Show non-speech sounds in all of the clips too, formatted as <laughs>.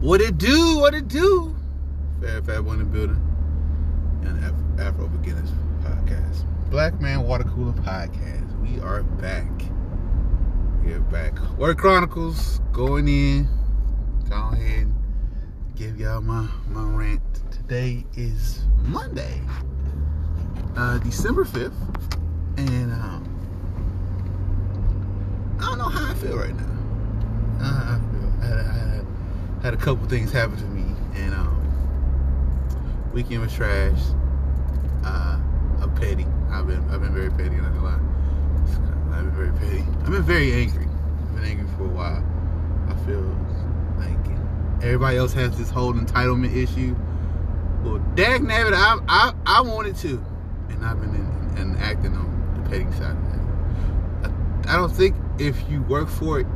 What it do? What it do? Fab Fab in building. And Af- Afro Beginners podcast. Black Man Water Cooler podcast. We are back. We're back. Word Chronicles going in. Go ahead and give y'all my, my rant. Today is Monday, uh, December 5th. And um, I don't know how I feel right now. I feel I I had, a couple things happen to me, and um, weekend was trash. Uh, I'm petty. I've been I've been very petty. Not gonna lie. I've been very petty. I've been very angry. I've been angry for a while. I feel like everybody else has this whole entitlement issue. Well, dag nabbit, I I I wanted to, and I've been in, in acting on the petty side of that. I, I don't think if you work for it,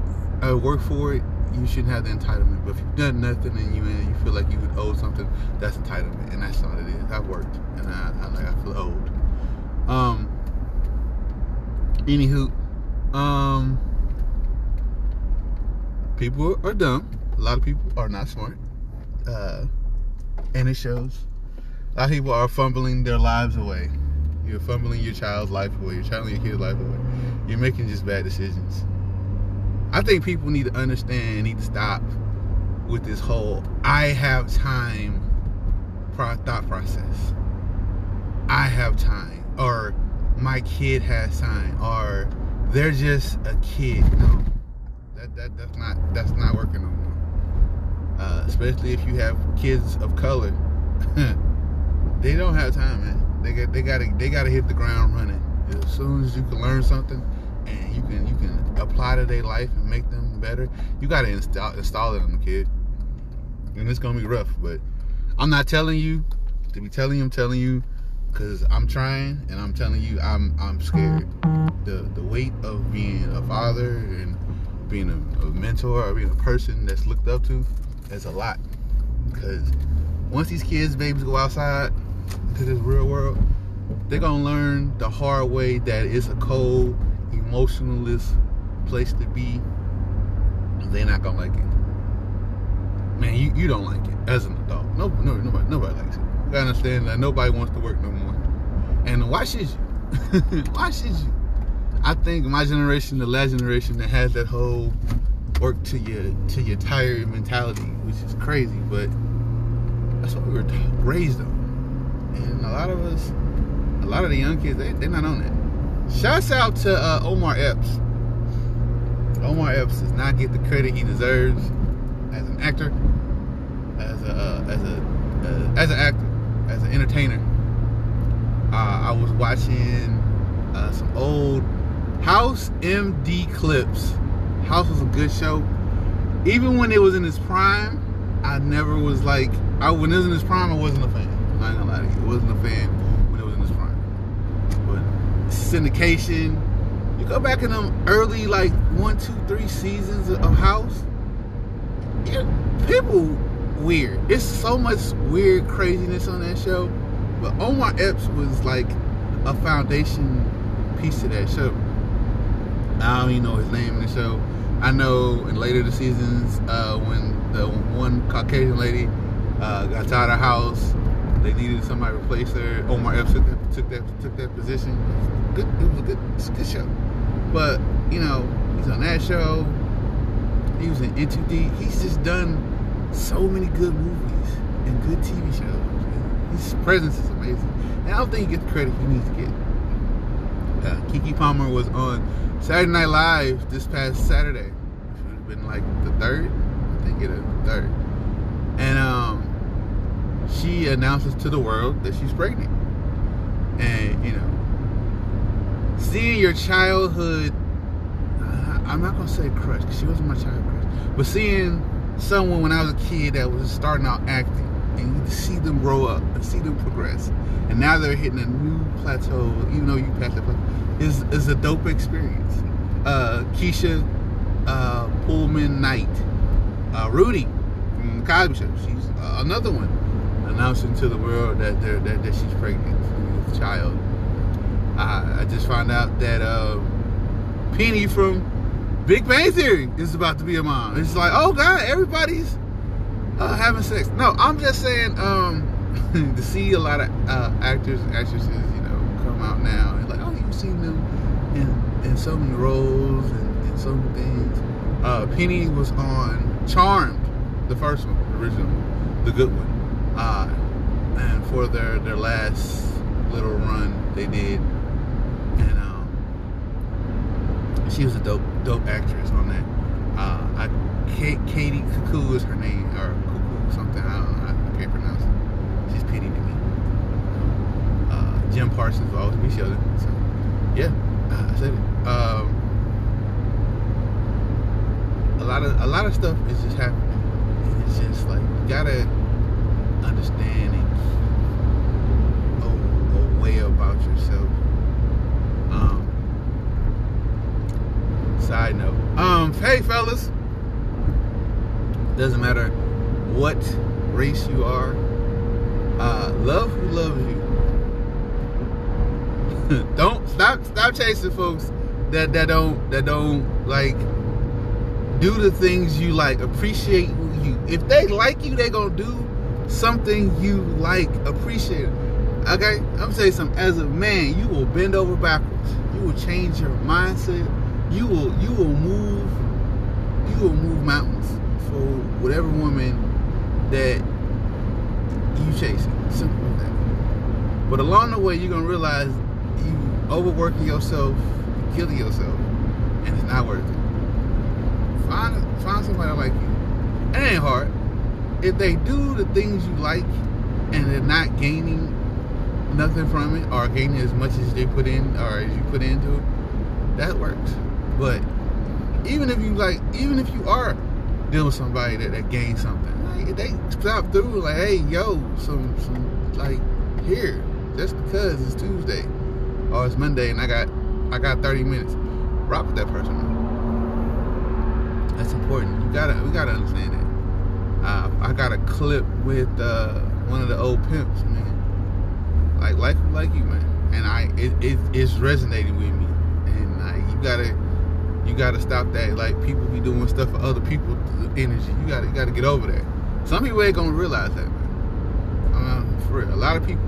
uh, work for it, you shouldn't have the entitlement. But if you've done nothing and you and you feel like you would owe something, that's entitlement, and that's all it is. I've worked, and I, I like I feel owed. Um. Anywho, um, people are dumb. A lot of people are not smart, uh, and it shows. A lot of people are fumbling their lives away. You're fumbling your child's life away. You're fumbling your kid's life away. You're making just bad decisions. I think people need to understand, need to stop with this whole I have time thought process. I have time, or my kid has time, or they're just a kid. No, that, that that's not that's not working no more. Uh, especially if you have kids of color, <laughs> they don't have time, man. They got they gotta they gotta hit the ground running as soon as you can learn something and you can you can apply to their life and make them better. You gotta install install it on the kid, and it's gonna be rough. But I'm not telling you to be telling you. I'm telling you because I'm trying, and I'm telling you I'm I'm scared. The the weight of being a father and being a, a mentor or being a person that's looked up to is a lot. Because once these kids, babies, go outside into this real world, they're gonna learn the hard way that it's a cold, emotionalist place to be. They're not gonna like it. Man, you, you don't like it as an adult. No, no, nobody, nobody likes it. You understand that nobody wants to work no more. And why should you? <laughs> why should you? I think my generation, the last generation that has that whole work to your to your tired mentality, which is crazy, but that's what we were raised on. And a lot of us, a lot of the young kids, they, they're not on that. Shouts out to uh, Omar Epps. Omar Epps does not get the credit he deserves as an actor, as a uh, as a uh, as an actor, as an entertainer. Uh, I was watching uh, some old House MD clips. House was a good show. Even when it was in its prime, I never was like I when it was in its prime, I wasn't a fan. I'm not gonna lie to you, I wasn't a fan when it was in its prime. But syndication, you go back in them early like one, two, three seasons of House. Yeah, people weird. It's so much weird craziness on that show. But Omar Epps was like a foundation piece to that show. I don't even know his name in the show. I know in later the seasons uh, when the one Caucasian lady uh, got out of house, they needed somebody to replace her. Omar Epps took that took that, took that position. Good, it was a good, it a good show. But you know, he's on that show. He was in Into Deep. He's just done so many good movies and good TV shows. His presence is amazing, and I don't think he gets the credit he needs to get. Uh, Keke Palmer was on Saturday Night Live this past Saturday. Which would have been like the third, I think it is the third, and um, she announces to the world that she's pregnant, and you know, seeing your childhood. I'm not gonna say crush because she wasn't my child crush, but seeing someone when I was a kid that was starting out acting and you see them grow up and see them progress and now they're hitting a new plateau even though you passed that plateau is, is a dope experience uh, Keshia uh, Pullman Knight uh, Rudy from the Cosby Show she's uh, another one announcing to the world that they're that, that she's pregnant with a child I just found out that uh, Penny from Big Bang Theory is about to be a mom. It's like, oh God, everybody's Uh, having sex. No, I'm just saying. Um, <laughs> to see a lot of uh, actors and actresses, you know, come out now and like, oh, you've seen them in in so many roles and, and so many things. Uh, Penny was on Charmed, the first one, the original, the good one. Uh, and for their their last little run, they did, and um, she was a dope dope actress on that. Uh, I Kate, Katie Cuckoo is her name, or Cuckoo something. I don't know. I can't pronounce it. She's Penny to me. Uh, Jim Parsons will always be Sheldon. So yeah, I said it. Um, a lot of a lot of stuff is just happening. It's just like you gotta understand a, a way about yourself. Um, side note. Um, hey fellas. Doesn't matter what race you are. Uh, love who loves you. <laughs> don't stop stop chasing folks that that don't that don't like do the things you like. Appreciate you. If they like you, they gonna do something you like. Appreciate it. Okay, I'm saying something. As a man, you will bend over backwards. You will change your mindset. You will you will move. You will move mountains for whatever woman that you chasing. Simple as that. But along the way, you're gonna realize you overworking yourself, killing yourself, and it's not worth it. Find find somebody like you. It ain't hard. If they do the things you like and they're not gaining nothing from it or gaining as much as they put in or as you put into it, that works. But even if you like, even if you are dealing with somebody that, that gains something, like they stop through like, hey, yo, some some like here, just because it's Tuesday or it's Monday and I got I got 30 minutes. Rock with that person. That's important. You gotta we gotta understand that. Uh, I got a clip with uh, one of the old pimps, man. Like like like you, man. And I it, it it's resonating with me. And you gotta you gotta stop that. Like people be doing stuff for other people energy. You gotta you gotta get over that. Some people ain't gonna realize that, man. Um, for real. A lot of people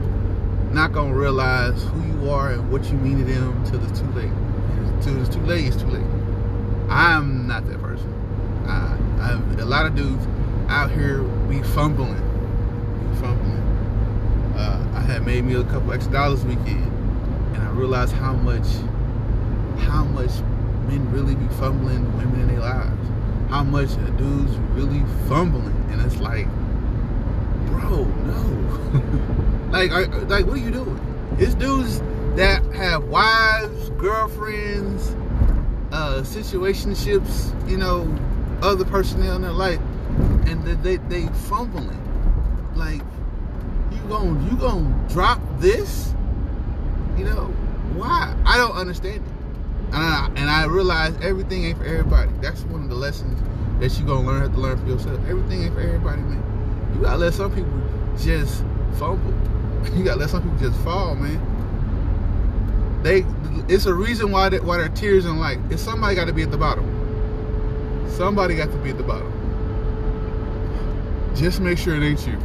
not gonna realize who you are and what you mean to them till it's too late. Until it's too late, it's too late. I'm not that person. I, I've, a lot of dudes out here be fumbling, be fumbling. Uh, I had made me a couple extra dollars weekend, and I realized how much, how much men really be fumbling women in their lives. How much dudes really fumbling, and it's like, bro, no. <laughs> like, are, like, what are you doing? It's dudes that have wives, girlfriends, uh, situationships, you know, other personnel in their life, and they they, they fumbling. Like, you going you gonna drop this? You know why? I don't understand it. And I, and I realize everything ain't for everybody. That's one of the lessons that you gonna learn have to learn for yourself. Everything ain't for everybody, man. You gotta let some people just fumble. <laughs> You gotta let some people just fall, man. They, it's a reason why they, why their tears and like—it's somebody got to be at the bottom. Somebody got to be at the bottom. Just make sure it ain't you.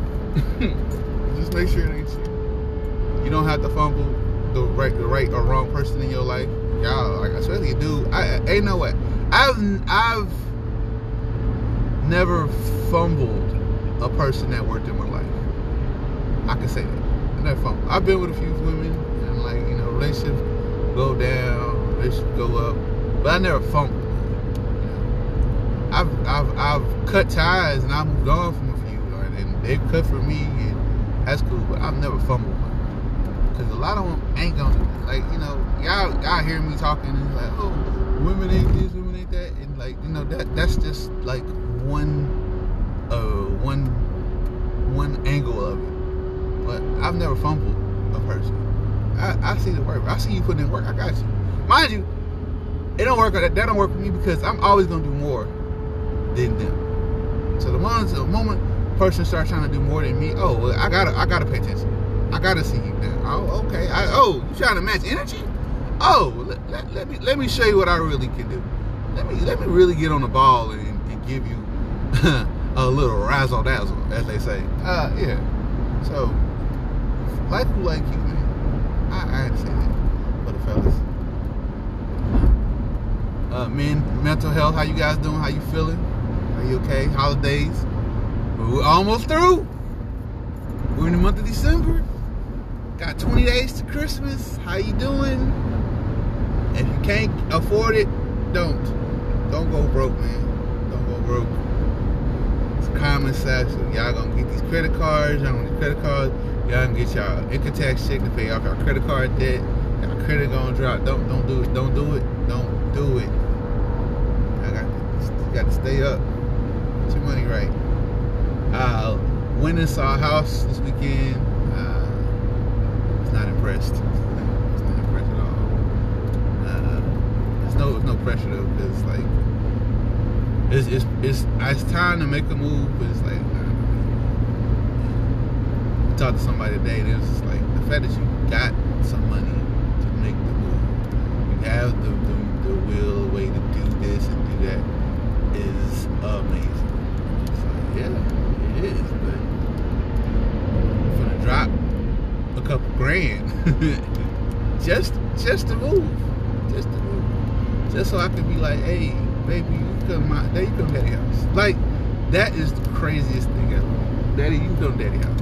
<laughs> just make sure it ain't you. You don't have to fumble the right, the right or wrong person in your life. Y'all, like especially dude. I ain't know what. I've I've never fumbled a person that worked in my life. I can say that. I never fumbled. I've been with a few women and like you know relationships go down, relationships go up, but I never fumbled. I've I've I've cut ties and I moved on from a few, and they've cut for me, and that's cool. But I've never fumbled because a lot of them ain't gonna like you know y'all y'all hear me talking and like oh women ain't this, women ain't that, and like you know that that's just like one uh one one angle of it. But I've never fumbled a person. I, I see the work. I see you putting in work. I got you. Mind you, it don't work. That don't work for me because I'm always gonna do more than them. So the moment the moment person starts trying to do more than me, oh, well, I gotta I gotta pay attention. I gotta see you now. Oh, okay. I, oh, you trying to match energy? Oh, let, let, let, me let me show you what I really can do. Let me let me really get on the ball and, and give you <laughs> a little razzle dazzle, as they say. Uh, yeah. So, like who like you, man. I, I say that for the fellas. Uh, men, mental health, how you guys doing? How you feeling? Are you okay? Holidays? We're almost through. We're in the month of December. Got 20 days to Christmas. How you doing? If you can't afford it, don't. Don't go broke, man. Don't go broke. It's common sense. Y'all gonna get these credit cards. Y'all gonna get credit cards. Y'all gonna get y'all income tax check to pay off your credit card debt. Y'all credit gonna drop. Don't don't do it. Don't do it. Don't do it. I got you got to stay up. Get your money right. Uh, went and saw a house this weekend. Impressed. was not impressed at all. Uh, there's no there's no pressure though, because like it's it's it's it's time to make a move, but it's like I talked to somebody today, and it was just like the fact that you got some money to make the move, you have the the, the will, way to do this and do that is amazing. It's like, yeah, it is, but I'm gonna drop a couple grand <laughs> just just to move, just to move, just so I can be like, hey, baby, you come my, there you come, daddy house. Like that is the craziest thing ever. Daddy, you come, daddy house.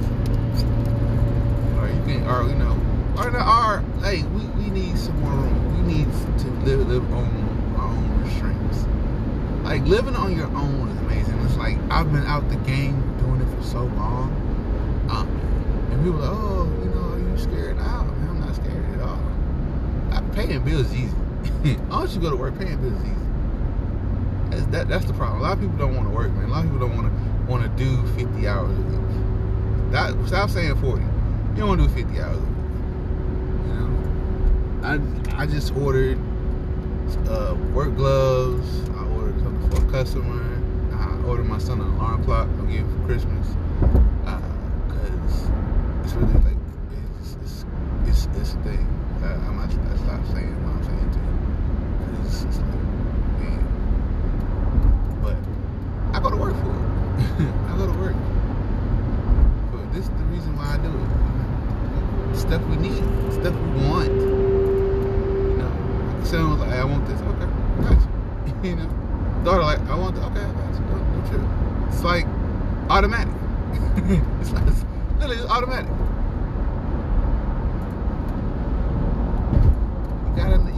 Or you can, or you know, or or hey, we, we need some more room. We need to live live on our own restraints. Like living on your own is amazing. It's like I've been out the game doing it for so long. Um, and people are like, oh, know, scared? No, man, I'm not scared at all. I, paying bills easy. <laughs> As long as you go to work, paying bills easy. That's, that, that's the problem. A lot of people don't want to work, man. A lot of people don't want to want to do 50 hours a week. That, stop saying 40. You don't want to do 50 hours a week. I, I just ordered uh, work gloves. I ordered something for a customer. I ordered my son an alarm clock. I'm getting for Christmas. Because uh, it's really like, it's, it's, it's a thing. I, I'm not, I stop saying what I'm saying to you. It's, it's like, man. But I go to work for it. <laughs> I go to work. But this is the reason why I do it. Stuff we need, stuff we want. You know, was like, I want this. Okay, I got <laughs> you. know, daughter like, I want that. Okay, I got you. No. It's like automatic. <laughs> it's like literally automatic.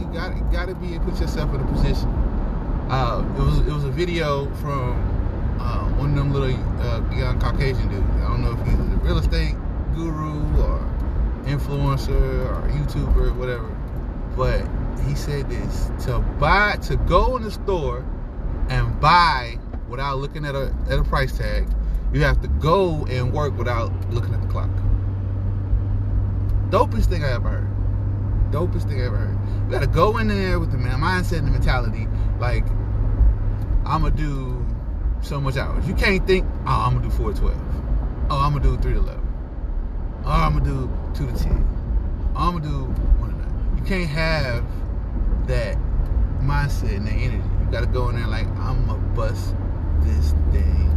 You gotta, you gotta be put yourself in a position. Uh, it was, it was a video from uh, one of them little uh, young Caucasian dudes. I don't know if he's a real estate guru or influencer or YouTuber, whatever. But he said this to buy to go in the store and buy without looking at a at a price tag, you have to go and work without looking at the clock. Dopest thing I ever heard. Dopest thing I ever heard. You gotta go in there with the mindset and the mentality, like, I'ma do so much hours. You can't think, oh, I'm gonna do 4 to 12. Oh, I'm gonna do 3 to 11. Oh, I'm gonna do 2 to 10. Oh, I'm gonna do 1 to 9. You can't have that mindset and that energy. You gotta go in there like, I'm gonna bust this thing?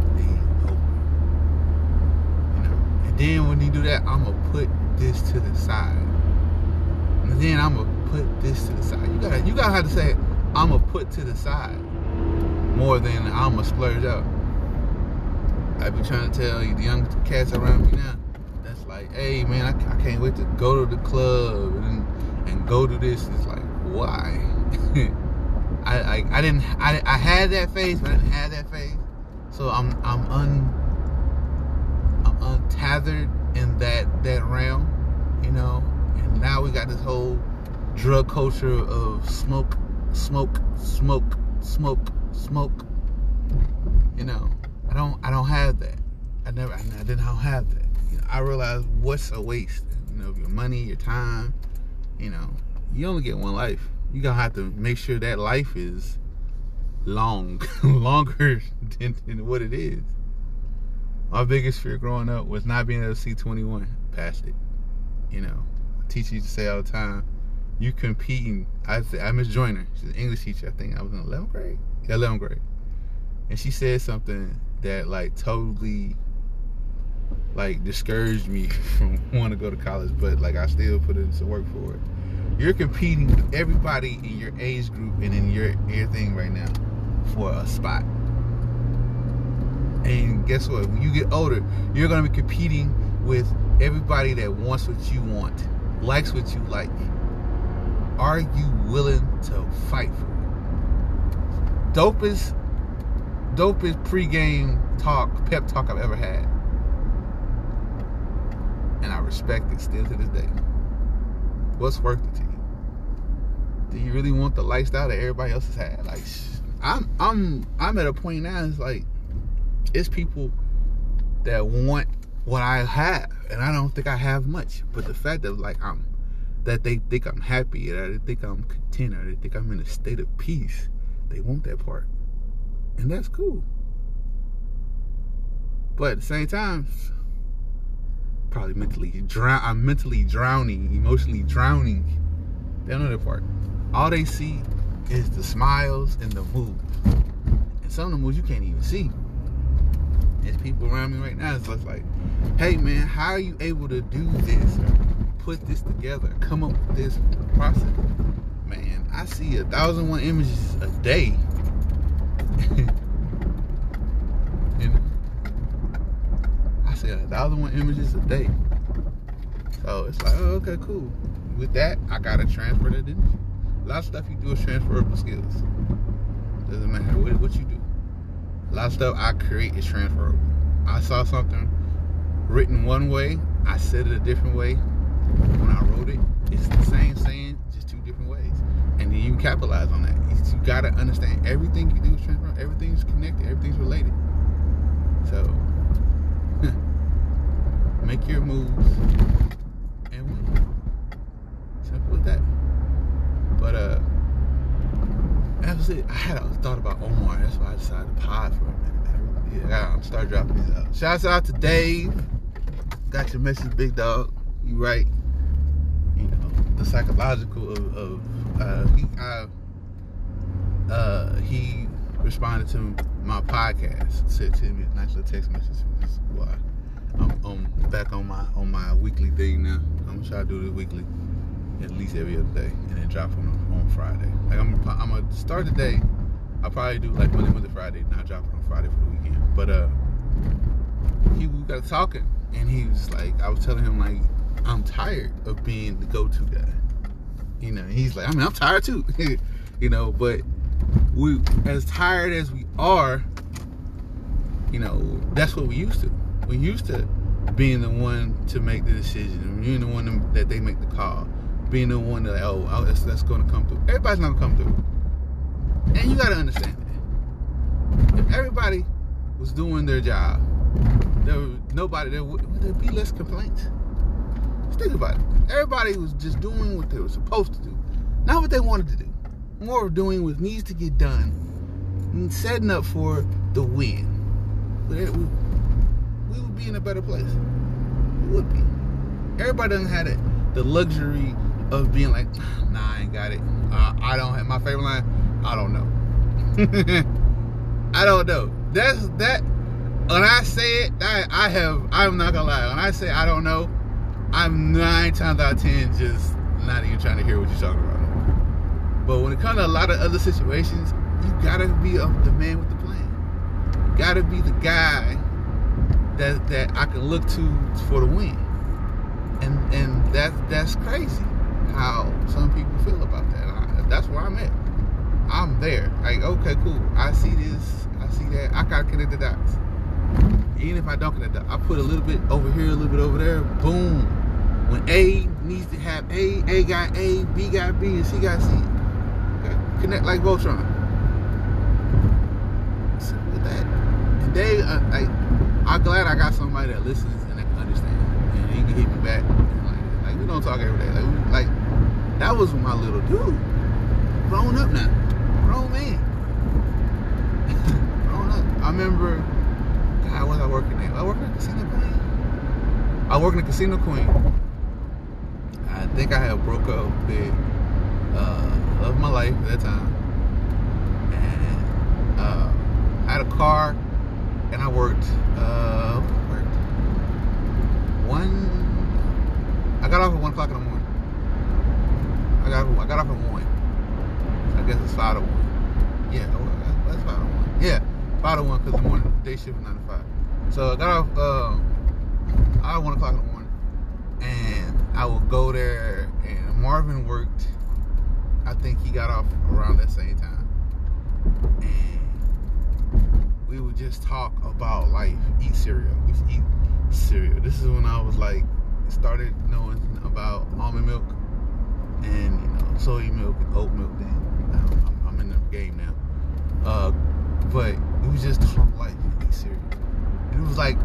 And then when you do that, I'm gonna put this to the side. And then I'm gonna put this to the side. You gotta, you gotta have to say, I'm gonna put to the side more than I'm gonna splurge out. I be trying to tell you, the young cats around me now, that's like, hey man, I, I can't wait to go to the club and and go to this. It's like, why? <laughs> I, I I didn't I, I had that face, but I didn't have that face. So I'm I'm un I'm untethered in that that realm, you know. Now we got this whole drug culture of smoke, smoke, smoke, smoke, smoke. You know, I don't I don't have that. I never I didn't have that. You know, I realized what's a waste. You know, your money, your time. You know, you only get one life. You gonna have to make sure that life is long, <laughs> longer than, than what it is. My biggest fear growing up was not being able to see 21 past it. You know, teacher used to say all the time, you competing. I said, I Miss Joyner, she's an English teacher. I think I was in 11th grade. Yeah, 11th grade, and she said something. that like totally like discouraged me <laughs> from wanting to go to college, but like I still put in some work for it. You're competing with everybody in your age group and in your your thing right now for a spot. And guess what? When you get older, you're gonna be competing with everybody that wants what you want, likes what you like. Are you willing to fight for it? Dopest, dopest pregame talk, pep talk I've ever had. And I respect it still to this day. What's worth it to you? Do you really want the lifestyle that everybody else has had? Like, I'm, I'm, I'm at a point now. It's like, it's people that want what I have, and I don't think I have much. But the fact that like I'm, that they think I'm happy, that they think I'm content, or they think I'm in a state of peace, they want that part, and that's cool. But at the same time, probably mentally drown. I'm mentally drowning, emotionally drowning. They don't know that part. All they see is the smiles and the moves, and some of the moves you can't even see. There's people around me right now. It's like, hey man, how are you able to do this? Put this together, come up with this process. Man, I see a thousand one images a day. <laughs> and I see a thousand one images a day. So it's like, oh, okay, cool. With that, I gotta transfer that in. A lot of stuff you do is transferable skills. Doesn't matter what, what you do. A lot of stuff I create is transferable. I saw something written one way, I said it a different way. When I wrote it, it's the same saying, just two different ways. And then you capitalize on that. You gotta understand everything you do is transferable, everything's connected, everything's related. So <laughs> make your moves and win. Simple as that. But uh it. I had a thought about Omar. That's why I decided to pod for a minute. Yeah, I'm start dropping these out. Shouts out to Dave. Got your message, big dog. You right. You know the psychological of, of uh, he uh, uh, he responded to my podcast. Said to me a nice little text message. Why I'm, I'm back on my on my weekly thing now. I'm gonna try to do this weekly at least every other day, and then drop on on Friday. Like I'm, I'm gonna start the day. I'll probably do like Monday, Monday, Friday, not drop it on Friday for the weekend. But uh, he we got talking, and he was like, I was telling him like, I'm tired of being the go-to guy. You know, he's like, I mean, I'm tired too. <laughs> you know, but we, as tired as we are, you know, that's what we used to. We used to being the one to make the decision, being the one that they make the call being the one that oh, oh that's, that's going to come through. Everybody's not going to come through, and you got to understand that. If everybody was doing their job, there nobody there would, would there be less complaints. Just think about it. Everybody was just doing what they were supposed to do, not what they wanted to do. More of doing what needs to get done, and setting up for the win. We, we would be in a better place. We would be. Everybody doesn't have it the luxury of being like, <sighs> nah, I ain't got it. Uh, I don't have my favorite line. I don't know. <laughs> I don't know. That's that. When I say it, I, I have. I'm not gonna lie. When I say I don't know, I'm nine times out of ten just not even trying to hear what you're talking about. But when it comes to a lot of other situations, you gotta be a, the man with the plan. You gotta be the guy that that I can look to for the win. And and that that's crazy how some people feel about that. I, that's where I'm at. I'm there. Like, okay, cool. I see this. I see that. I gotta connect the dots. Even if I don't connect the dots, I put a little bit over here, a little bit over there. Boom. When A needs to have A, A got A, B got B, and C got C. Okay. Connect like Voltron. Simple with that. And they, uh, like, I'm glad I got somebody that listens and that can understand. And he can hit me back. Like, like we don't talk every day. Like, we, like that was my little dude. Grown up now. Grown man. <laughs> Grown up. I remember, God, was I working at? I worked at Casino Queen. I working at Casino Queen. I think I had broke up with uh, of my life at that time. And uh, I had a car and I worked. Uh, worked one. I got off at one o'clock in the morning. I got off at one. So I guess it's five to one. Yeah, that's five to one. Yeah, five to one because the morning day shift is nine to five. So I got off. Uh, I one o'clock in the morning, and I would go there. And Marvin worked. I think he got off around that same time, and we would just talk about life, eat cereal. We eat cereal. This is when I was like started knowing about almond milk and soy milk and oat milk. Then I'm, I'm in the game now. Uh, but we was just talk cereal. It was like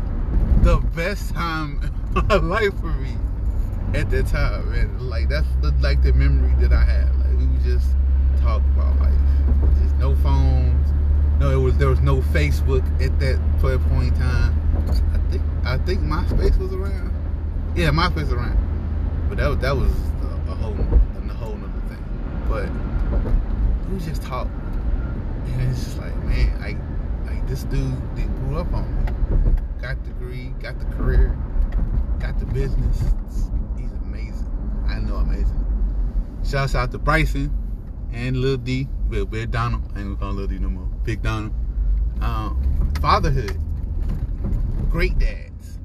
the best time <laughs> of my life for me at that time. And like that's the, like the memory that I had. Like we just talk about life. Just no phones. No, it was there was no Facebook at that point in time. I think I think MySpace was around. Yeah, MySpace was around. But that that was a, a whole a whole other thing. But we just talk, and it's just like man, like like this dude that grew up on me got the degree, got the career, got the business. He's amazing. I know amazing. Shouts out to Bryson and Lil D, Bill Big Donald. I ain't gonna Lil D no more. Big Donald. Um, fatherhood. Great dads.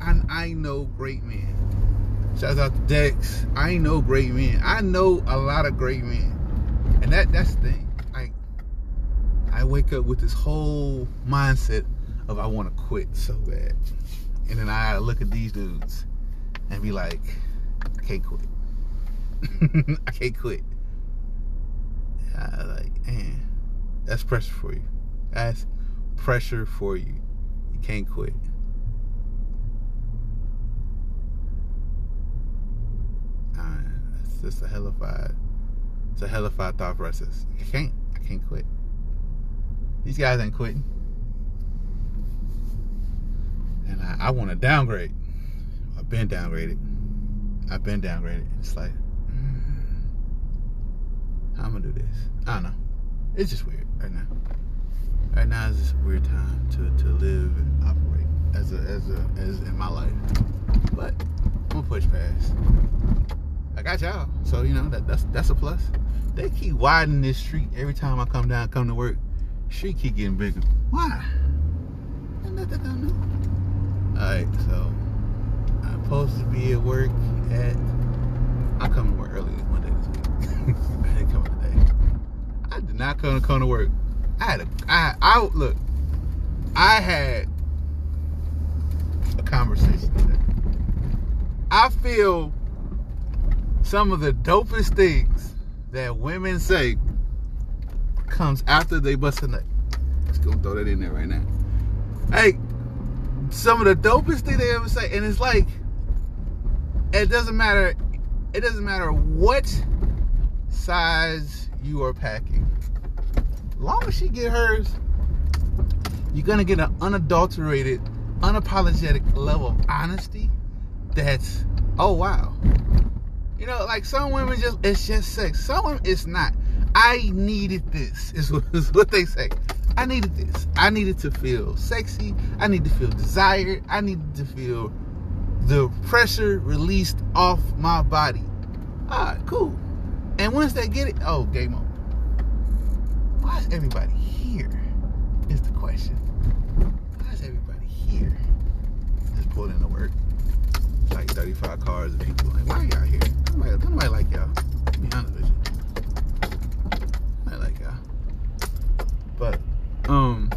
And I know great men. Shouts out to Dex. I know great men. I know a lot of great men. And that that's the thing. I I wake up with this whole mindset of I want to quit so bad. And then I look at these dudes and be like, I can't quit. <laughs> I can't quit. I like, man, that's pressure for you. That's pressure for you. You can't quit. Uh, it's just a hellified, it's a hellified thought process. I can't, I can't quit. These guys ain't quitting and I, I want to downgrade. I've been downgraded. I've been downgraded. It's like, mm, I'm gonna do this? I don't know. It's just weird right now. Right now is a weird time to, to live and operate as a as a as in my life. But I'm gonna push past. Got y'all, so you know that that's that's a plus. They keep widening this street every time I come down, come to work. Street keep getting bigger. Why? Ain't nothing I know. Alright, so I'm supposed to be at work at I come to work early one day this week. <laughs> I didn't come today. I did not come to come to work. I had a I I look, I had a conversation today. I feel some of the dopest things that women say comes after they bust a nut. Just gonna throw that in there right now. Hey, some of the dopest thing they ever say, and it's like it doesn't matter. It doesn't matter what size you are packing. Long as she get hers, you're gonna get an unadulterated, unapologetic level of honesty. That's oh wow. Know, like some women just it's just sex. Some women it's not. I needed this. Is <laughs> what, is what they say. I needed this. I needed to feel sexy. I need to feel desired. I needed to feel the pressure released off my body. All right, cool. And once they get it, oh, game over. Why is everybody here? Is the question. Why is everybody here? Just pulled into work. Like 35 cars of people. Like, why are y'all here? Nobody, nobody like y'all. Be honest with you. Like y'all. But um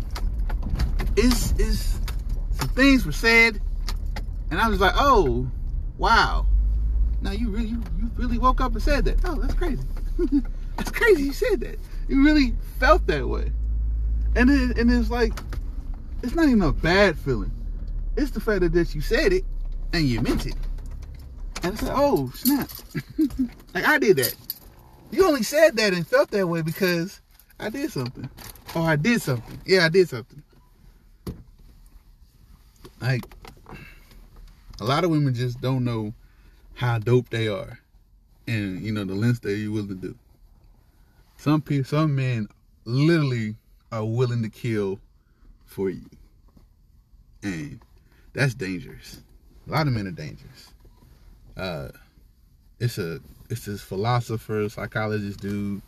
is is some things were said and I was like, oh, wow. Now you really you, you really woke up and said that. Oh, that's crazy. <laughs> that's crazy you said that. You really felt that way. And it, and it's like it's not even a bad feeling. It's the fact that you said it and you meant it. And it's like, oh, snap. <laughs> like I did that. You only said that and felt that way because I did something. Or I did something. Yeah, I did something. Like, a lot of women just don't know how dope they are, and you know the lengths that you're willing to do. Some people, some men, literally are willing to kill for you. and that's dangerous. A lot of men are dangerous. Uh, it's a it's this philosopher, psychologist dude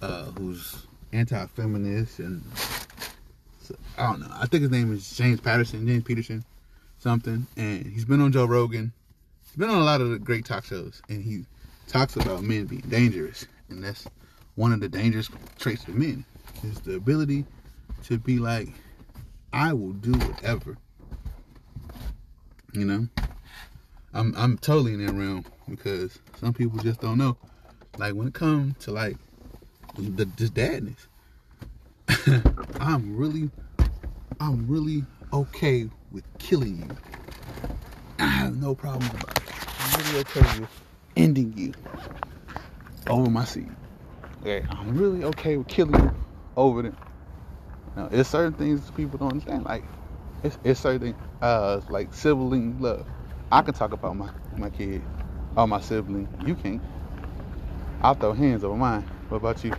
uh, who's anti-feminist and I don't know. I think his name is James Patterson, James Peterson, something. And he's been on Joe Rogan. He's been on a lot of the great talk shows, and he talks about men being dangerous, and that's one of the dangerous traits of men is the ability to be like, I will do whatever. You know, I'm I'm totally in that realm because some people just don't know. Like when it comes to like the this dadness, <laughs> I'm really I'm really okay with killing you. I have no problem about it. I'm really okay with ending you over my seed. Okay, I'm really okay with killing you over them. Now, there's certain things people don't understand. Like, it's, it's certain uh, like sibling love. I can talk about my my kid or my sibling. You can't. I'll throw hands over mine. What about you?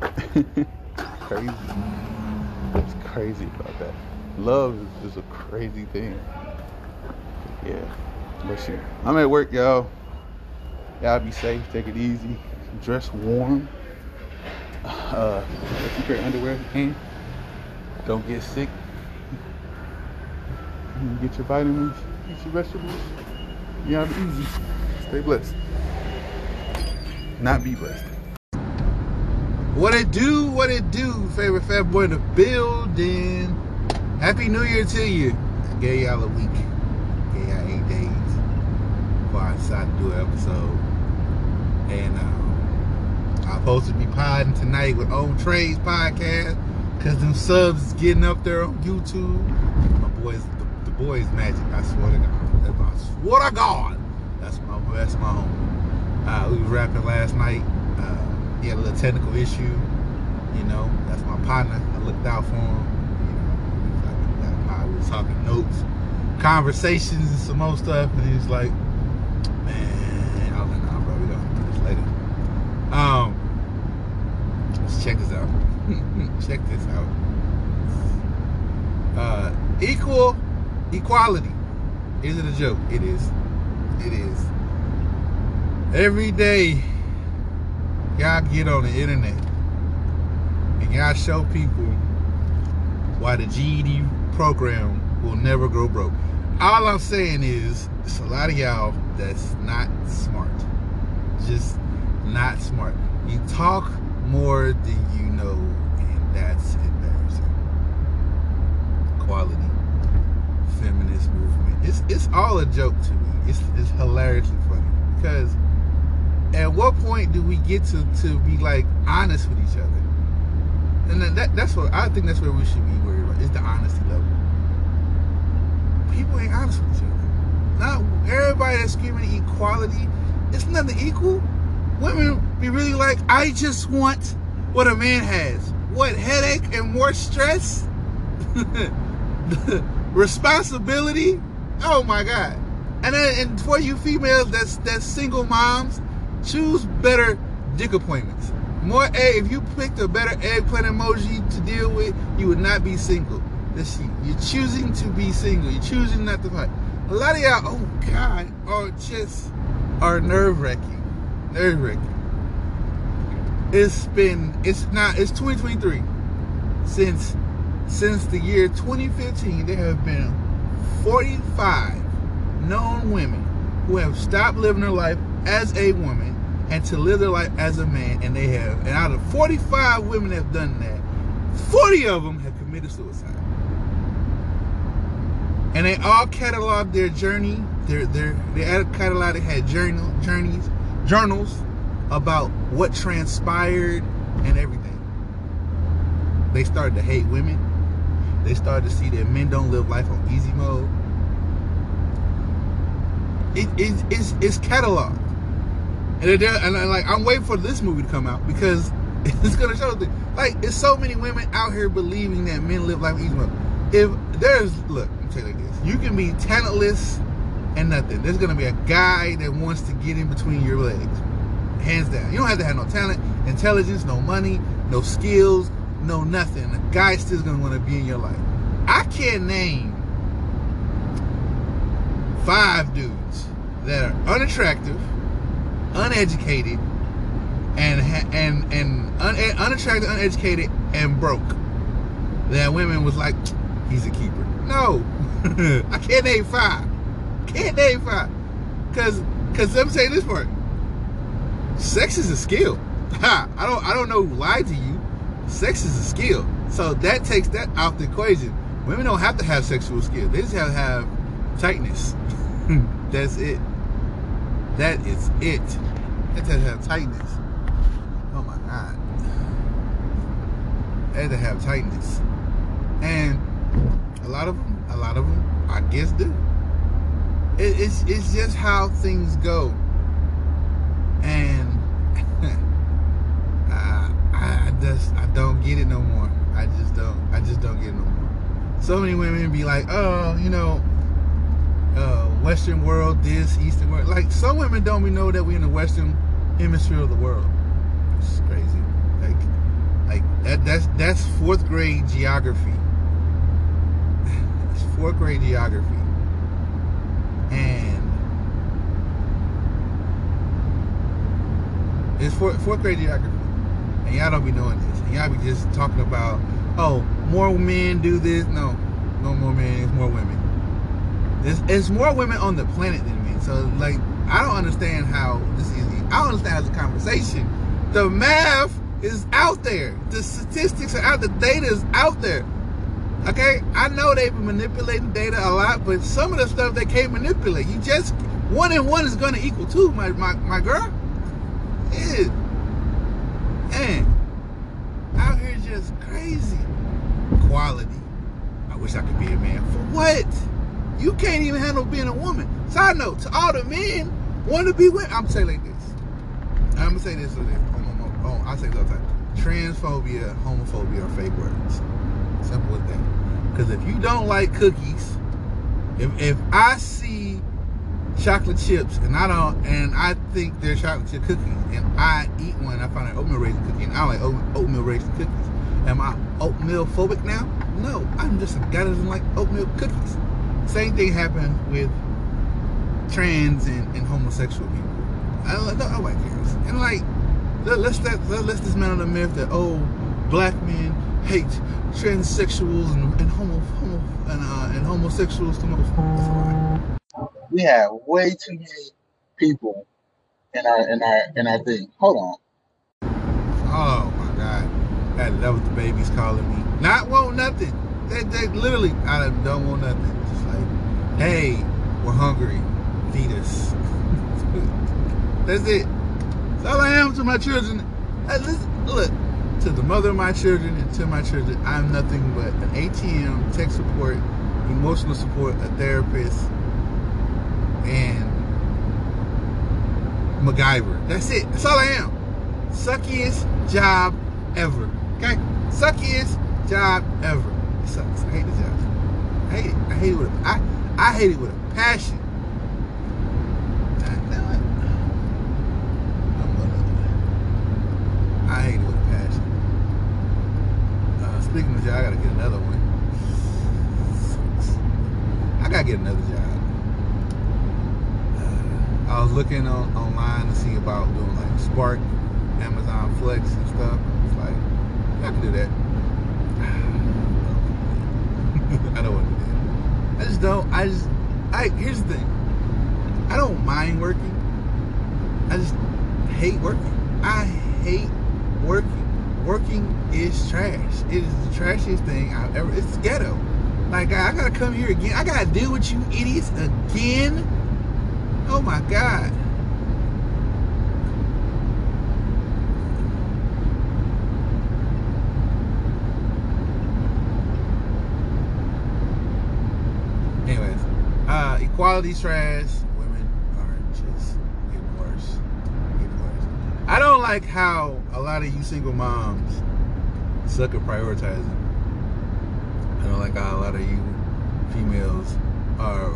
<laughs> crazy. It's crazy about that. Love is, is a crazy thing. Yeah. But shit. I'm at work, y'all. Y'all be safe. Take it easy. Dress warm. Uh, keep your underwear if. Don't get sick. Get your vitamins. Get your vegetables. Y'all be easy. Stay blessed. Not be blessed. What it do, what it do, favorite fat boy in the building. Happy New Year to you. I gave y'all a week. Gave y'all eight days before I decided to do an episode. And um, I'm supposed to be podding tonight with Old Trades Podcast because them subs is getting up there on YouTube. My boys, boys magic, I swear to God. That's my, I swear to God. That's my, that's my home. Uh, we was rapping last night. Uh, he had a little technical issue. You know, that's my partner. I looked out for him. You know, we was, like, we was talking notes, conversations, and some more stuff. And he's like, man, I was like, nah, bro, we gonna do this later. Um, let's check this out. <laughs> check this out. Uh, equal equality. Is it a joke? It is. It is. Every day y'all get on the internet and y'all show people why the GED program will never grow broke. All I'm saying is, it's a lot of y'all that's not smart. Just not smart. You talk more than you know, and that's embarrassing. Quality, movement. It's it's all a joke to me. It's it's hilariously funny because at what point do we get to, to be like honest with each other? And that, that's what I think that's where we should be worried about is the honesty level. People ain't honest with each other. Not everybody that's screaming equality. It's nothing equal. Women be really like, I just want what a man has. What headache and more stress? <laughs> responsibility. Oh my God. And then and for you females that's that's single moms, choose better dick appointments. More egg. If you picked a better eggplant emoji to deal with, you would not be single. See. You're choosing to be single. You're choosing not to fight. A lot of y'all, oh God, are just are nerve wracking. Nerve wracking. It's been it's not it's 2023. Since since the year 2015, there have been 45 known women who have stopped living their life as a woman and to live their life as a man, and they have. And out of 45 women that have done that, 40 of them have committed suicide. And they all cataloged their journey. Their their they cataloged They had journal journeys, journals about what transpired and everything. They started to hate women. They started to see that men don't live life on easy mode. It, it, it's, it's cataloged. And, and like I'm waiting for this movie to come out because <laughs> it's gonna show the like it's so many women out here believing that men live like easy mode. If there's look, I'm tell you like this, you can be talentless and nothing. There's gonna be a guy that wants to get in between your legs. Hands down. You don't have to have no talent, intelligence, no money, no skills, no nothing. A guy still's gonna want to be in your life. I can't name five dudes that are unattractive, uneducated, and and and un, unattractive, uneducated, and broke. That women was like, he's a keeper. No, <laughs> I can't name five. Can't name five. Cause, cause let me say this part. Sex is a skill. Ha! <laughs> I don't, I don't know who lied to you. Sex is a skill. So that takes that out the equation. Women don't have to have sexual skill. They just have to have tightness. <laughs> That's it. That is it. They have to have tightness. Oh my God. They have to have tightness. And a lot of them, a lot of them, I guess do. It, it's it's just how things go. And <laughs> I, I just I don't get it no more. I just don't. I just don't get it no more. So many women be like, oh, you know, uh, Western world, this, Eastern world. Like some women don't even know that we're in the Western hemisphere of the world. It's crazy. Like, like that. That's that's fourth grade geography. it's fourth grade geography, and it's fourth, fourth grade geography, and y'all don't be knowing this. And y'all be just talking about, oh, more men do this. No, no more men. It's more women. There's, it's more women on the planet than men. So like, I don't understand how this is. I don't understand as a conversation. The math is out there. The statistics are out. The data is out there. Okay, I know they've been manipulating data a lot, but some of the stuff they can't manipulate. You just one and one is going to equal two, my my my girl. Yeah. Man, here crazy. Quality. I wish I could be a man. For what? You can't even handle being a woman. Side note, to all the men want to be women. I'm saying like this. I'm gonna say this. Oh, I say this all the time. Transphobia, homophobia are fake words. Simple as that. Because if you don't like cookies, if, if I see chocolate chips and I don't, and I think they're chocolate chip cookies, and I eat one, I find an oatmeal raisin cookie, and I like oatmeal raisin cookies. Am I oatmeal phobic now? No, I'm just a guy that doesn't like oatmeal cookies. Same thing happened with trans and, and homosexual people. I don't know white girls. And like, let's let's let's dismantle the myth that oh, black men hate transsexuals and, and homo, homo and, uh, and homosexuals the most. We have way too many people in our in our in our thing. Hold on. Oh that, that was the babies calling me. Not want nothing. They, they literally I don't want nothing. Just like, hey, we're hungry. Feed us. <laughs> That's it. That's all I am to my children. Listen, look, to the mother of my children and to my children, I'm nothing but an ATM, tech support, emotional support, a therapist, and MacGyver. That's it. That's all I am. Suckiest job ever. Okay? Suckiest job ever. It sucks. I hate the job. I hate it. I hate it with a, I, I hate it with a passion. I hate it with a passion. Uh, speaking of job, I gotta get another one. I gotta get another job. Uh, I was looking on online to see about doing like Spark, Amazon Flex and stuff. I can do that. <sighs> I don't want to do that. I just don't. I just. I here's the thing. I don't mind working. I just hate working. I hate working. Working is trash. It is the trashiest thing I've ever. It's ghetto. Like I gotta come here again. I gotta deal with you idiots again. Oh my god. Anyways, uh, equality trash. Women are just getting worse. Getting worse. I don't like how a lot of you single moms suck at prioritizing. I don't like how a lot of you females are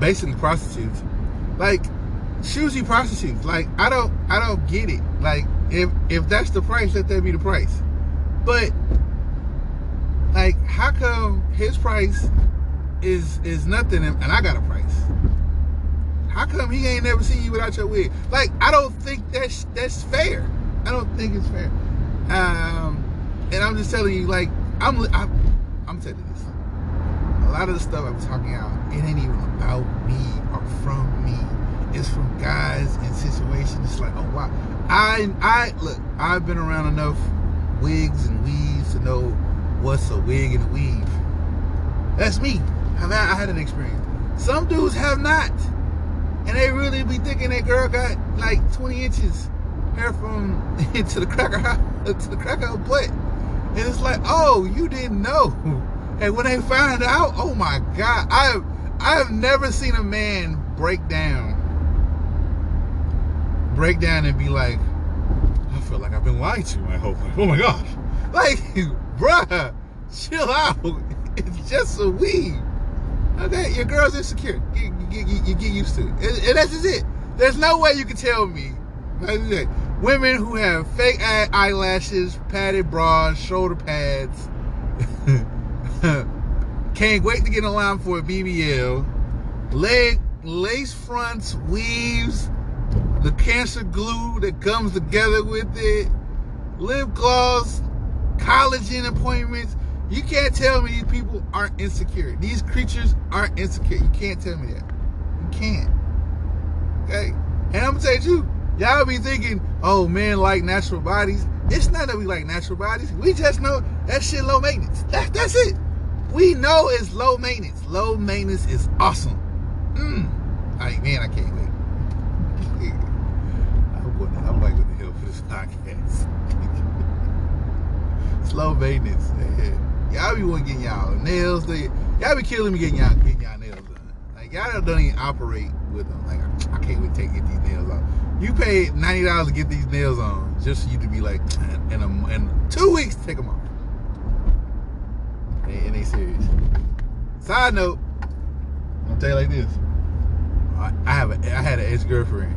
basically prostitutes. Like choosy prostitutes. Like I don't I don't get it. Like if if that's the price, let that be the price. But like how come his price is is nothing and I got a price? How come he ain't never seen you without your wig? Like, I don't think that's that's fair. I don't think it's fair. Um, and I'm just telling you, like, I'm I'm, I'm telling you this. A lot of the stuff I'm talking about, it ain't even about me or from me. It's from guys in situations. It's like, oh wow, I I look. I've been around enough wigs and weaves to know what's a wig and a weave. That's me. I've had, I had an experience. Some dudes have not. And they really be thinking that girl got like 20 inches hair from <laughs> into the cracker <laughs> to the cracker butt. And it's like, oh, you didn't know. <laughs> And when they find out, oh my God, I have I have never seen a man break down. Break down and be like, I feel like I've been lied to my whole life. Oh my gosh. Like, bruh, chill out. It's just a weave. Okay, your girl's insecure. You, you, you, you get used to it. And, that's just it. There's no way you can tell me. Women who have fake eyelashes, padded bras, shoulder pads, <laughs> can't wait to get in line for a BBL, leg, lace fronts, weaves, the cancer glue that comes together with it, lip gloss, collagen appointments. You can't tell me these people aren't insecure. These creatures aren't insecure. You can't tell me that. You can't. Okay? And I'm gonna tell you, y'all be thinking, oh, men like natural bodies. It's not that we like natural bodies. We just know that shit low maintenance. That, that's it. We know it's low maintenance. Low maintenance is awesome. Mm. Like, man, I can't wait. I'm going to, I'm like going to hell for this podcast. <laughs> Slow maintenance. Yeah. Y'all be want getting y'all nails. They, y'all be killing me getting y'all getting y'all nails done. Like y'all don't even operate with them. Like I, I can't wait to get these nails off. You paid ninety dollars to get these nails on, just for you to be like, in a, in two weeks, take them off. And, and they serious. Side note, I'll tell you like this. I, I have a, I had an ex girlfriend,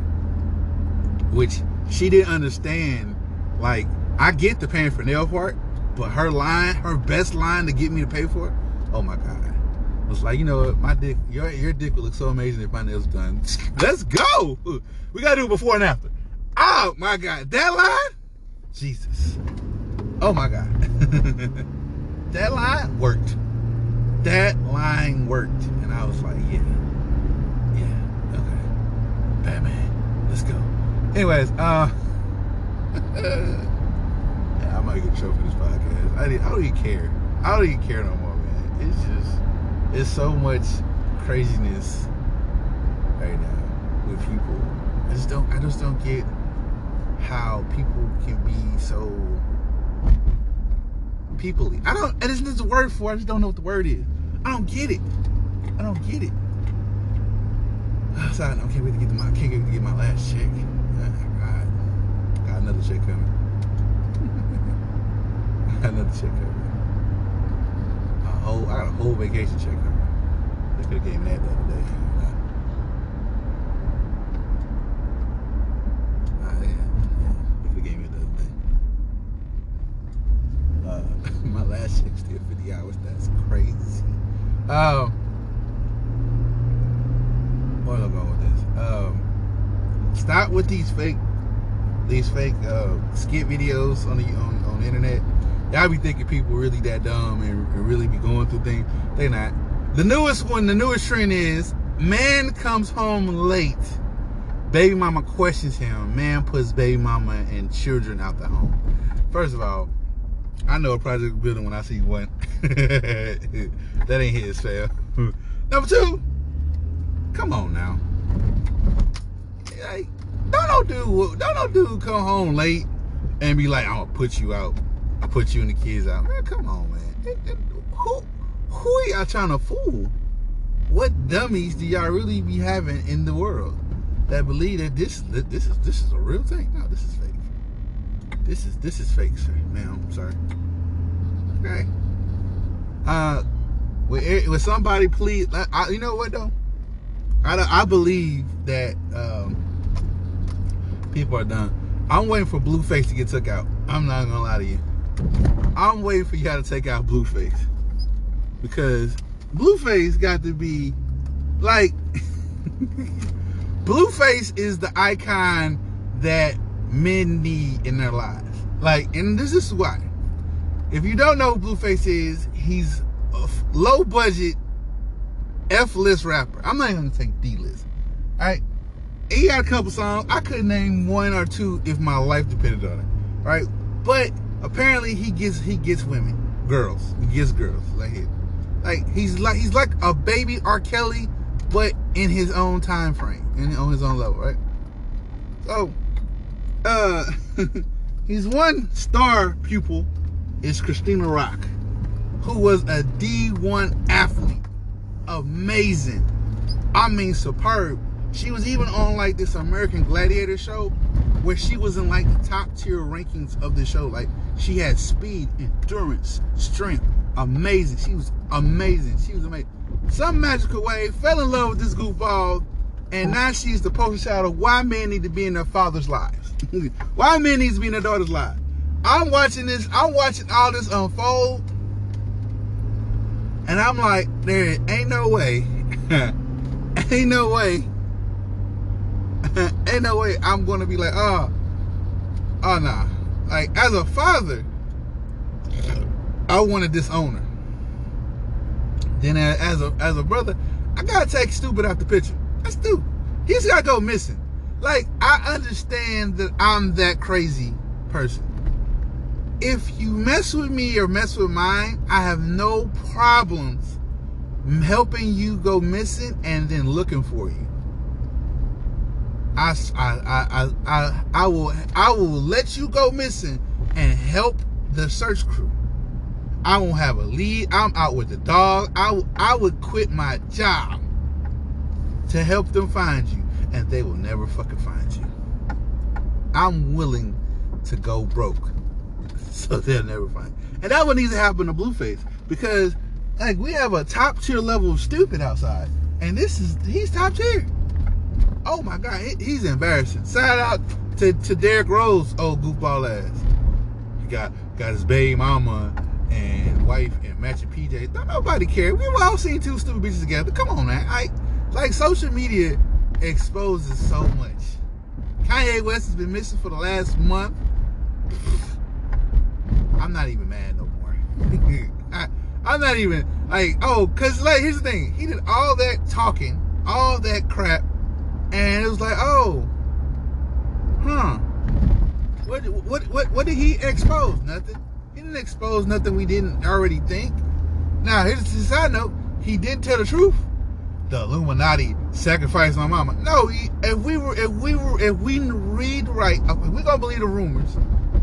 which she didn't understand. Like I get the paying for nail part, but her line, her best line to get me to pay for it, oh my God. I was like, you know what, my dick, your, your dick would look so amazing if my nails done. Let's go. We gotta do it before and after. Oh my God, that line? Jesus. Oh my God. <laughs> that line worked. That line worked. And I was like, yeah. Yeah, okay. Batman, let's go. Anyways, uh, <laughs> I might get show for this podcast. I, I don't even care. I don't even care no more, man. It's just, it's so much craziness right now with people. I just don't, I just don't get how people can be so peoply. I don't, and this is a word for. It. I just don't know what the word is. I don't get it. I don't get it. <sighs> So I can't wait to get my, I can't wait to get my last check. God, got another check coming. Another check coming. A whole, I got a whole vacation check coming. They could have gave me that the other day. Ah, yeah, yeah. Have gave me other day. Uh, <laughs> my last check still 50 hours. That's crazy. Um, where am I going with this? Um, stop with these fake, these fake uh, skit videos on the on, on the internet y'all be thinking people really that dumb and, really be going through things. They not. The newest one, the newest trend is man comes home late. Baby mama questions him. Man puts baby mama and children out the home. First of all, I know a project building when I see one. <laughs> that ain't his fail. <laughs> Number two, come on now. Don't no dude, don't no dude come home late and be like, I'm gonna put you out I put you and the kids out. Man, come on, man. Who who are y'all trying to fool? What dummies do y'all really be having in the world that believe that this this is this is a real thing? No, this is fake. This is this is fake, sir. Man, I'm sorry. Okay. Uh, with, with somebody please, I, you know what though? I, I believe that um, people are done. I'm waiting for Blueface to get took out. I'm not gonna lie to you. I'm waiting for y'all to take out Blueface. Because Blueface got to be like <laughs> Blueface is the icon that men need in their lives. Like, and this is why. If you don't know who Blueface is, he's a low budget F list rapper. I'm not even gonna take D list. Alright? He got a couple songs. I could name one or two if my life depended on it. Right? But apparently he gets he gets women. Girls. He gets girls. Like it. Like he's like he's like a baby R. Kelly, but in his own time frame and on his own level, right? So uh <laughs> his one star pupil is Chrisean Rock, who was a D1 athlete. Amazing. I mean superb. She was even on like this American Gladiator show where she was in like the top tier rankings of the show. Like she had speed, endurance, strength. Amazing. She was amazing. She was amazing. Some magical way fell in love with this goofball, and now she's the poster child of why men need to be in their father's lives. <laughs> why men need to be in their daughter's lives. I'm watching this. I'm watching all this unfold, and I'm like, there ain't no way, <laughs> ain't no way <laughs> ain't no way I'm gonna be like, oh, oh nah. Like as a father, I want to disown her. Then as a as a brother, I gotta take stupid out the picture. That's stupid. He's gotta go missing. Like I understand that I'm that crazy person. If you mess with me or mess with mine, I have no problems helping you go missing and then looking for you. I, I, I, I, I will, I will let you go missing and help the search crew. I won't have a lead. I'm out with the dog. I, I would quit my job to help them find you, and they will never fucking find you. I'm willing to go broke, <laughs> so they'll never find. You. And that would need to happen to Blueface because, like, we have a top tier level of stupid outside, and this is he's top tier oh my God, he's embarrassing. Shout out to, to Derrick Rose, old goofball ass. He got got his baby mama and wife and matching PJs. Don't nobody care. We've all seen two stupid bitches together. Come on, man. I like social media exposes so much. Kanye West has been missing for the last month. <sighs> I'm not even mad no more. <laughs> I, I'm not even like, oh, cause like here's the thing. He did all that talking, all that crap and it was like, oh, huh. What, what, what, what did he expose? Nothing. He didn't expose nothing we didn't already think. Now, here's the side note. He did tell the truth. The Illuminati sacrificed my mama. No, if we were, if we were, if we read right, if we're gonna believe the rumors,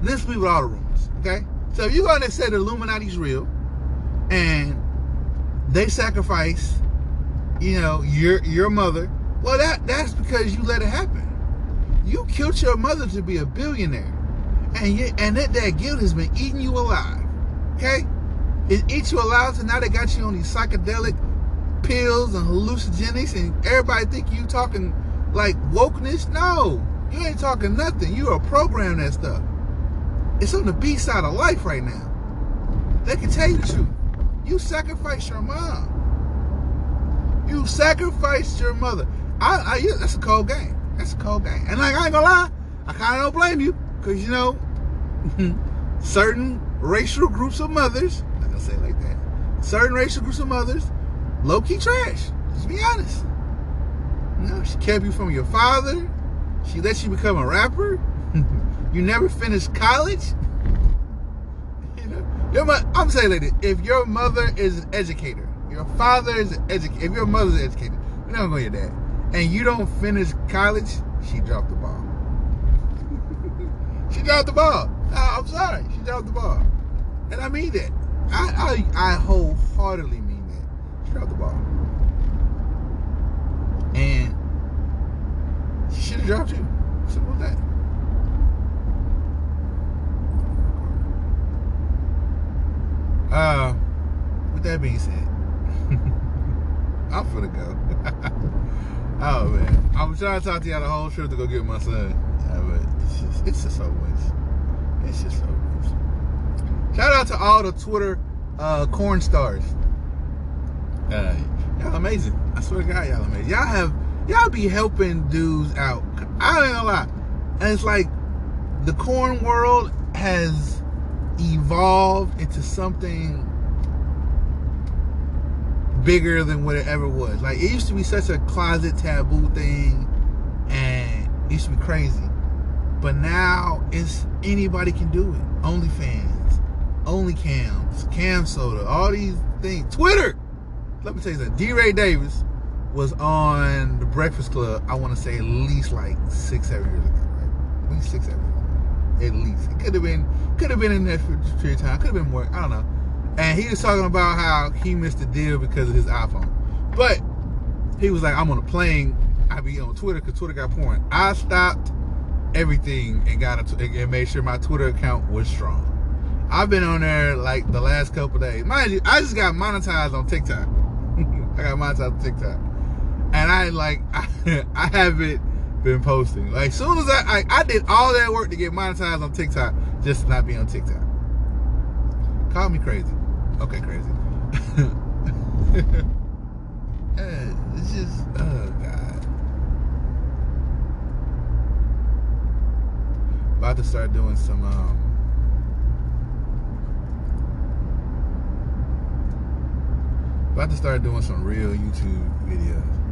let's believe all the rumors. Okay. So if you're gonna say the Illuminati's real, and they sacrifice, you know, your your mother well, that that's because you let it happen. You killed your mother to be a billionaire, and you, and that, that guilt has been eating you alive. Okay, it eats you alive, and now they got you on these psychedelic pills and hallucinogenics, and everybody think you talking like wokeness. No, you ain't talking nothing. You are programmed that stuff. It's on the B side of life right now. They can tell you the truth. You sacrificed your mom. You sacrificed your mother. I, I yeah, that's a cold game. That's a cold game. And like I ain't gonna lie, I kind of don't blame you because you know <laughs> certain racial groups of mothers. I'm gonna say it like that. Certain racial groups of mothers, low key trash. Let's be honest. You know, she kept you from your father. She let you become a rapper. <laughs> you never finished college. <laughs> you know, your I'm saying like. If your mother is an educator, your father is an educator. If your mother's an educator, you don't go your dad and you don't finish college, she dropped the ball. she dropped the ball. I'm sorry, she dropped the ball, and I mean that. I I, I wholeheartedly mean that. She dropped the ball, and she should have dropped you. Simple as that. Uh, with that being said, <laughs> I'm gonna go. <laughs> Oh man, I'm trying to talk to y'all the whole trip to go get my son. Yeah, but it's just, it's just so much. It's just so much. Shout out to all the Twitter uh, corn stars. Uh, y'all amazing. I swear to God, y'all amazing. Y'all have y'all be helping dudes out. I ain't gonna lie. And it's like the corn world has evolved into something bigger than what it ever was. Like it used to be such a closet taboo thing and it used to be crazy. But now it's anybody can do it. OnlyFans, OnlyCams, Cam Soda, all these things. Twitter. Let me tell you something. DeRay Davis was on the Breakfast Club. I want to say at least like six, seven years ago. Right? At least six, seven. Years ago. At least it could have been, could have been in that period of time. Could have been more. I don't know. And he was talking about how he missed the deal because of his iPhone. But he was like, I'm on a plane. I be on Twitter because Twitter got porn. I stopped everything and got a, and made sure my Twitter account was strong. I've been on there like the last couple days. Mind you, I just got monetized on TikTok. <laughs> I got monetized on TikTok, and I like I, <laughs> I haven't been posting. Like as soon as I, I I did all that work to get monetized on TikTok, just to not be on TikTok. Call me crazy. Okay, crazy. <laughs> it's just oh god. About to start doing some um about to start doing some real YouTube videos.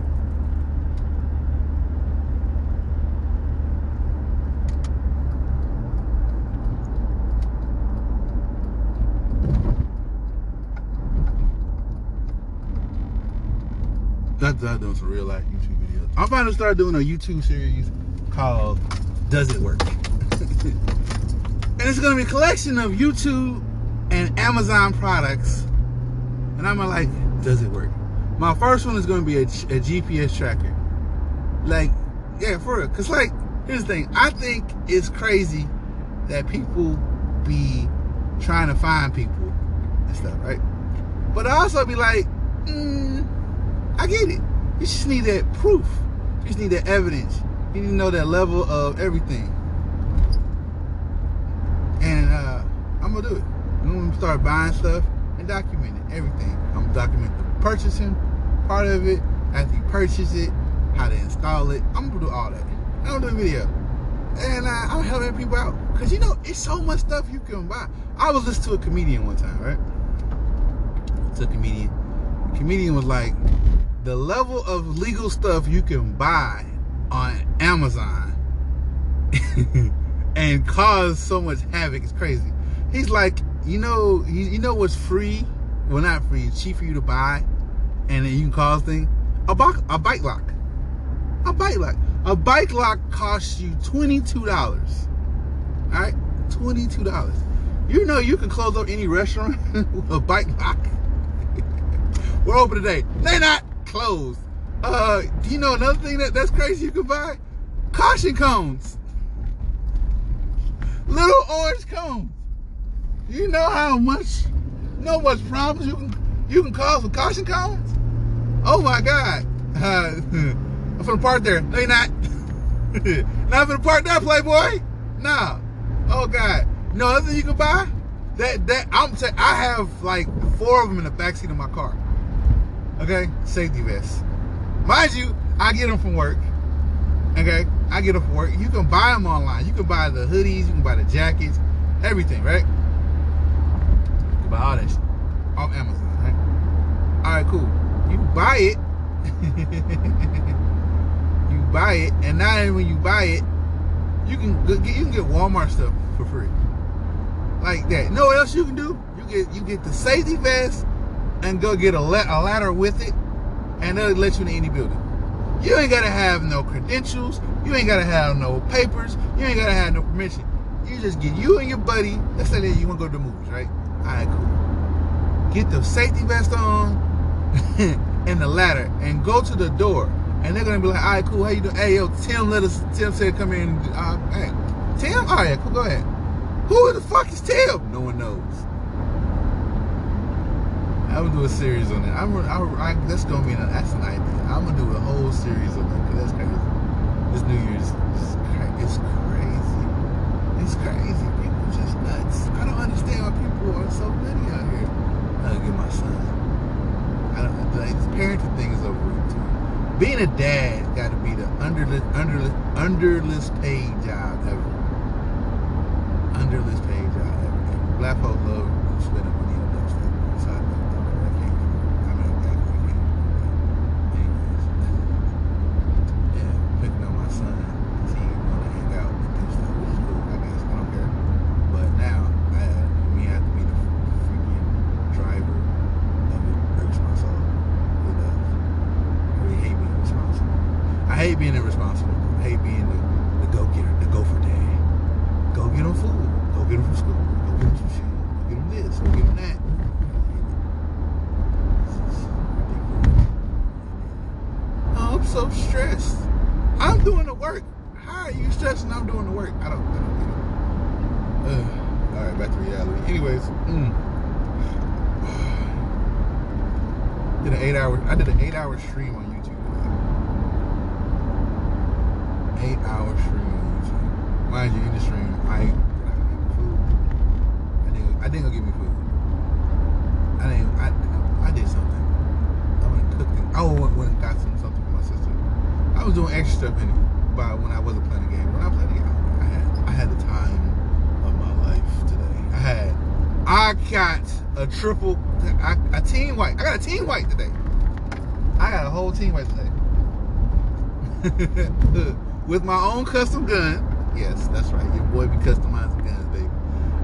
Doing some real life YouTube videos. I'm about to start doing a YouTube series called Does It Work? <laughs> and it's gonna be a collection of YouTube and Amazon products. And I'm like, does it work? My first one is gonna be a, a GPS tracker. Like, yeah, for real. Cause like, here's the thing. I think it's crazy that people be trying to find people and stuff, right? But I also be like, mm, I get it. You just need that proof. You just need that evidence. You need to know that level of everything. And uh, I'm gonna do it. I'm gonna start buying stuff and documenting everything. I'm gonna document the purchasing part of it, after you purchase it, how to install it. I'm gonna do all that. I'm gonna do a video. And uh, I'm helping people out. Cause you know, it's so much stuff you can buy. I was listening to a comedian one time, right? To a comedian. The comedian was like, the level of legal stuff you can buy on Amazon <laughs> and cause so much havoc is crazy. He's like, you know, you know what's free? Well, not free. Cheap for you to buy, and then you can cause things. A bike, a bike lock, a bike lock. A bike lock costs you twenty two dollars. All right, twenty two dollars. You know you can close up any restaurant <laughs> with a bike lock. <laughs> We're open today. They're not closed. Uh, you know another thing that that's crazy you can buy? Caution cones. Little orange cones. You know how much, you know much problems you can you can cause with caution cones? Oh my God. Uh, <laughs> I'm gonna park there. No, you're not. <laughs> not gonna park there, Playboy. No. Oh God. You know other thing you can buy? That that I'm saying I have like four of them in the backseat of my car. Okay, safety vests. Mind you, I get them from work. Okay, I get them from work. You can buy them online. You can buy the hoodies. You can buy the jackets, everything, right? You can buy all that shit off Amazon, right? All right, cool. You buy it. <laughs> you buy it, and now when you buy it, you can get you can get Walmart stuff for free, like that. You know what else you can do? You get you get the safety vest and go get a, a ladder with it, and they'll let you in any building. You ain't gotta have no credentials. You ain't gotta have no papers. You ain't gotta have no permission. You just get you and your buddy. Let's say that you want to go to the movies, right? All right, cool. Get the safety vest on <laughs> and the ladder, and go to the door. And they're gonna be like, all right, cool. How you doing? Hey, yo, Tim, let us. Tim said come in. Uh, hey, Tim. All right, cool. Go ahead. Who the fuck is Tim? No one knows. I'm gonna do a series on that. I'm, I, I, that's gonna be an, that's an idea. I'm gonna do a whole series on that because that's crazy. This New Year's is it's crazy. It's crazy. People just nuts. I don't understand why people are so nutty out here. I'll get my son. I don't. Like, this parenting thing is over too. being a dad got to be the underlist, underlist, underlist paid job ever. Underlist paid job ever. Black folks love spending money on that stuff. So I know I can't. I mean, I can't. Anyways, yeah, picking up my son because he want to hang out and do stuff, which is cool. I guess I don't care. But now, I had, me have to be the freaking driver of it. Hurts my soul. It does. I really hate being responsible. I hate being irresponsible. I hate being the, the go getter, the go for dad. Go get him food. Go get him from school. Go get him some shit. Go get him this. Go get him that. This is ridiculous. Oh, I'm so stressed. I'm doing the work. How are you stressing? I'm doing the work. I don't, I don't get it. Ugh. All right, back to reality. Anyways, mm. did an eight hour. I did an eight hour stream on YouTube today. Eight hour stream on YouTube. Mind you, in the stream, I ain't I didn't get me food. I didn't. I didn't go get me food. I didn't. I, I did something. I went and cooked it. I went, went and got some something for my sister. I was doing extra stuff in it, but when I wasn't playing the game, when I played the game, I had I had the time of my life today. I had. I got a triple, I, a team wipe. I got a team wipe today. I got a whole team wipe today. <laughs> With my own custom gun. Yes, that's right. Your boy be customizing guns, baby.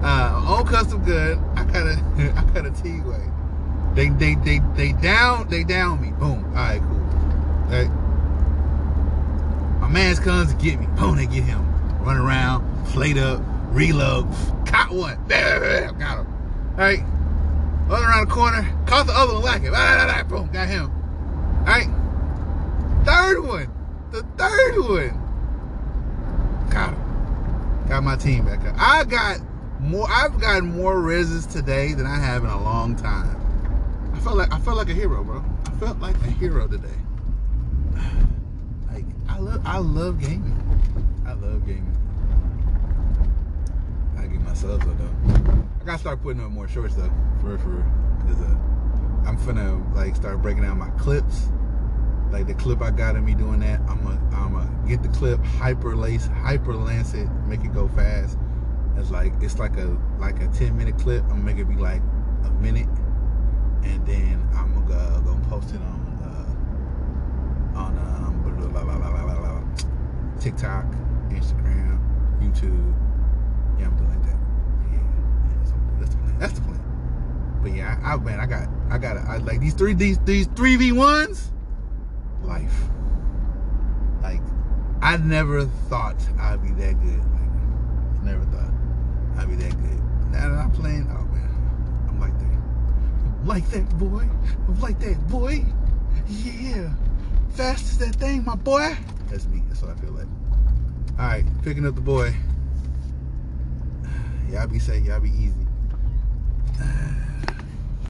Uh, own custom gun. I got a, <laughs> I got a team wipe. They, they, they, they down, they down me. Boom. All right, cool. Right. My man's comes to get me. Boom, they get him. Run around, plate up, reload. Caught one. Got him. All right. Run around the corner. Caught the other one like it. Boom, got him. All right. Third one. The third one. Got him. Got my team back up. I got more. I've gotten more reses today than I have in a long time. I felt like I felt like a hero, bro. I felt like a hero today. <sighs> Like I love I love gaming. I love gaming. I get my subs up though. I gotta start putting up more shorts though. For for because uh, I'm finna like start breaking down my clips. Like the clip I got of me doing that, I'm gonna I'm gonna get the clip, hyper lace, hyper lance it, make it go fast. It's like it's like a like a 10 minute clip. I'm gonna make it be like a minute, and then I'm gonna go, go post it on uh, on um, blah, blah, blah, TikTok, Instagram, YouTube. Yeah, I'm doing like that. That's the plan. But yeah, I, I man, I got I got I like these three these these three v ones. Life. Like I never thought I'd be that good. Like never thought I'd be that good. Now that I'm playing, oh man, I'm like that. I'm like that boy. I'm like that boy. Yeah. Fast as that thing, my boy. That's me. That's what I feel like. All right, picking up the boy. <sighs> Y'all be safe. Y'all be easy there.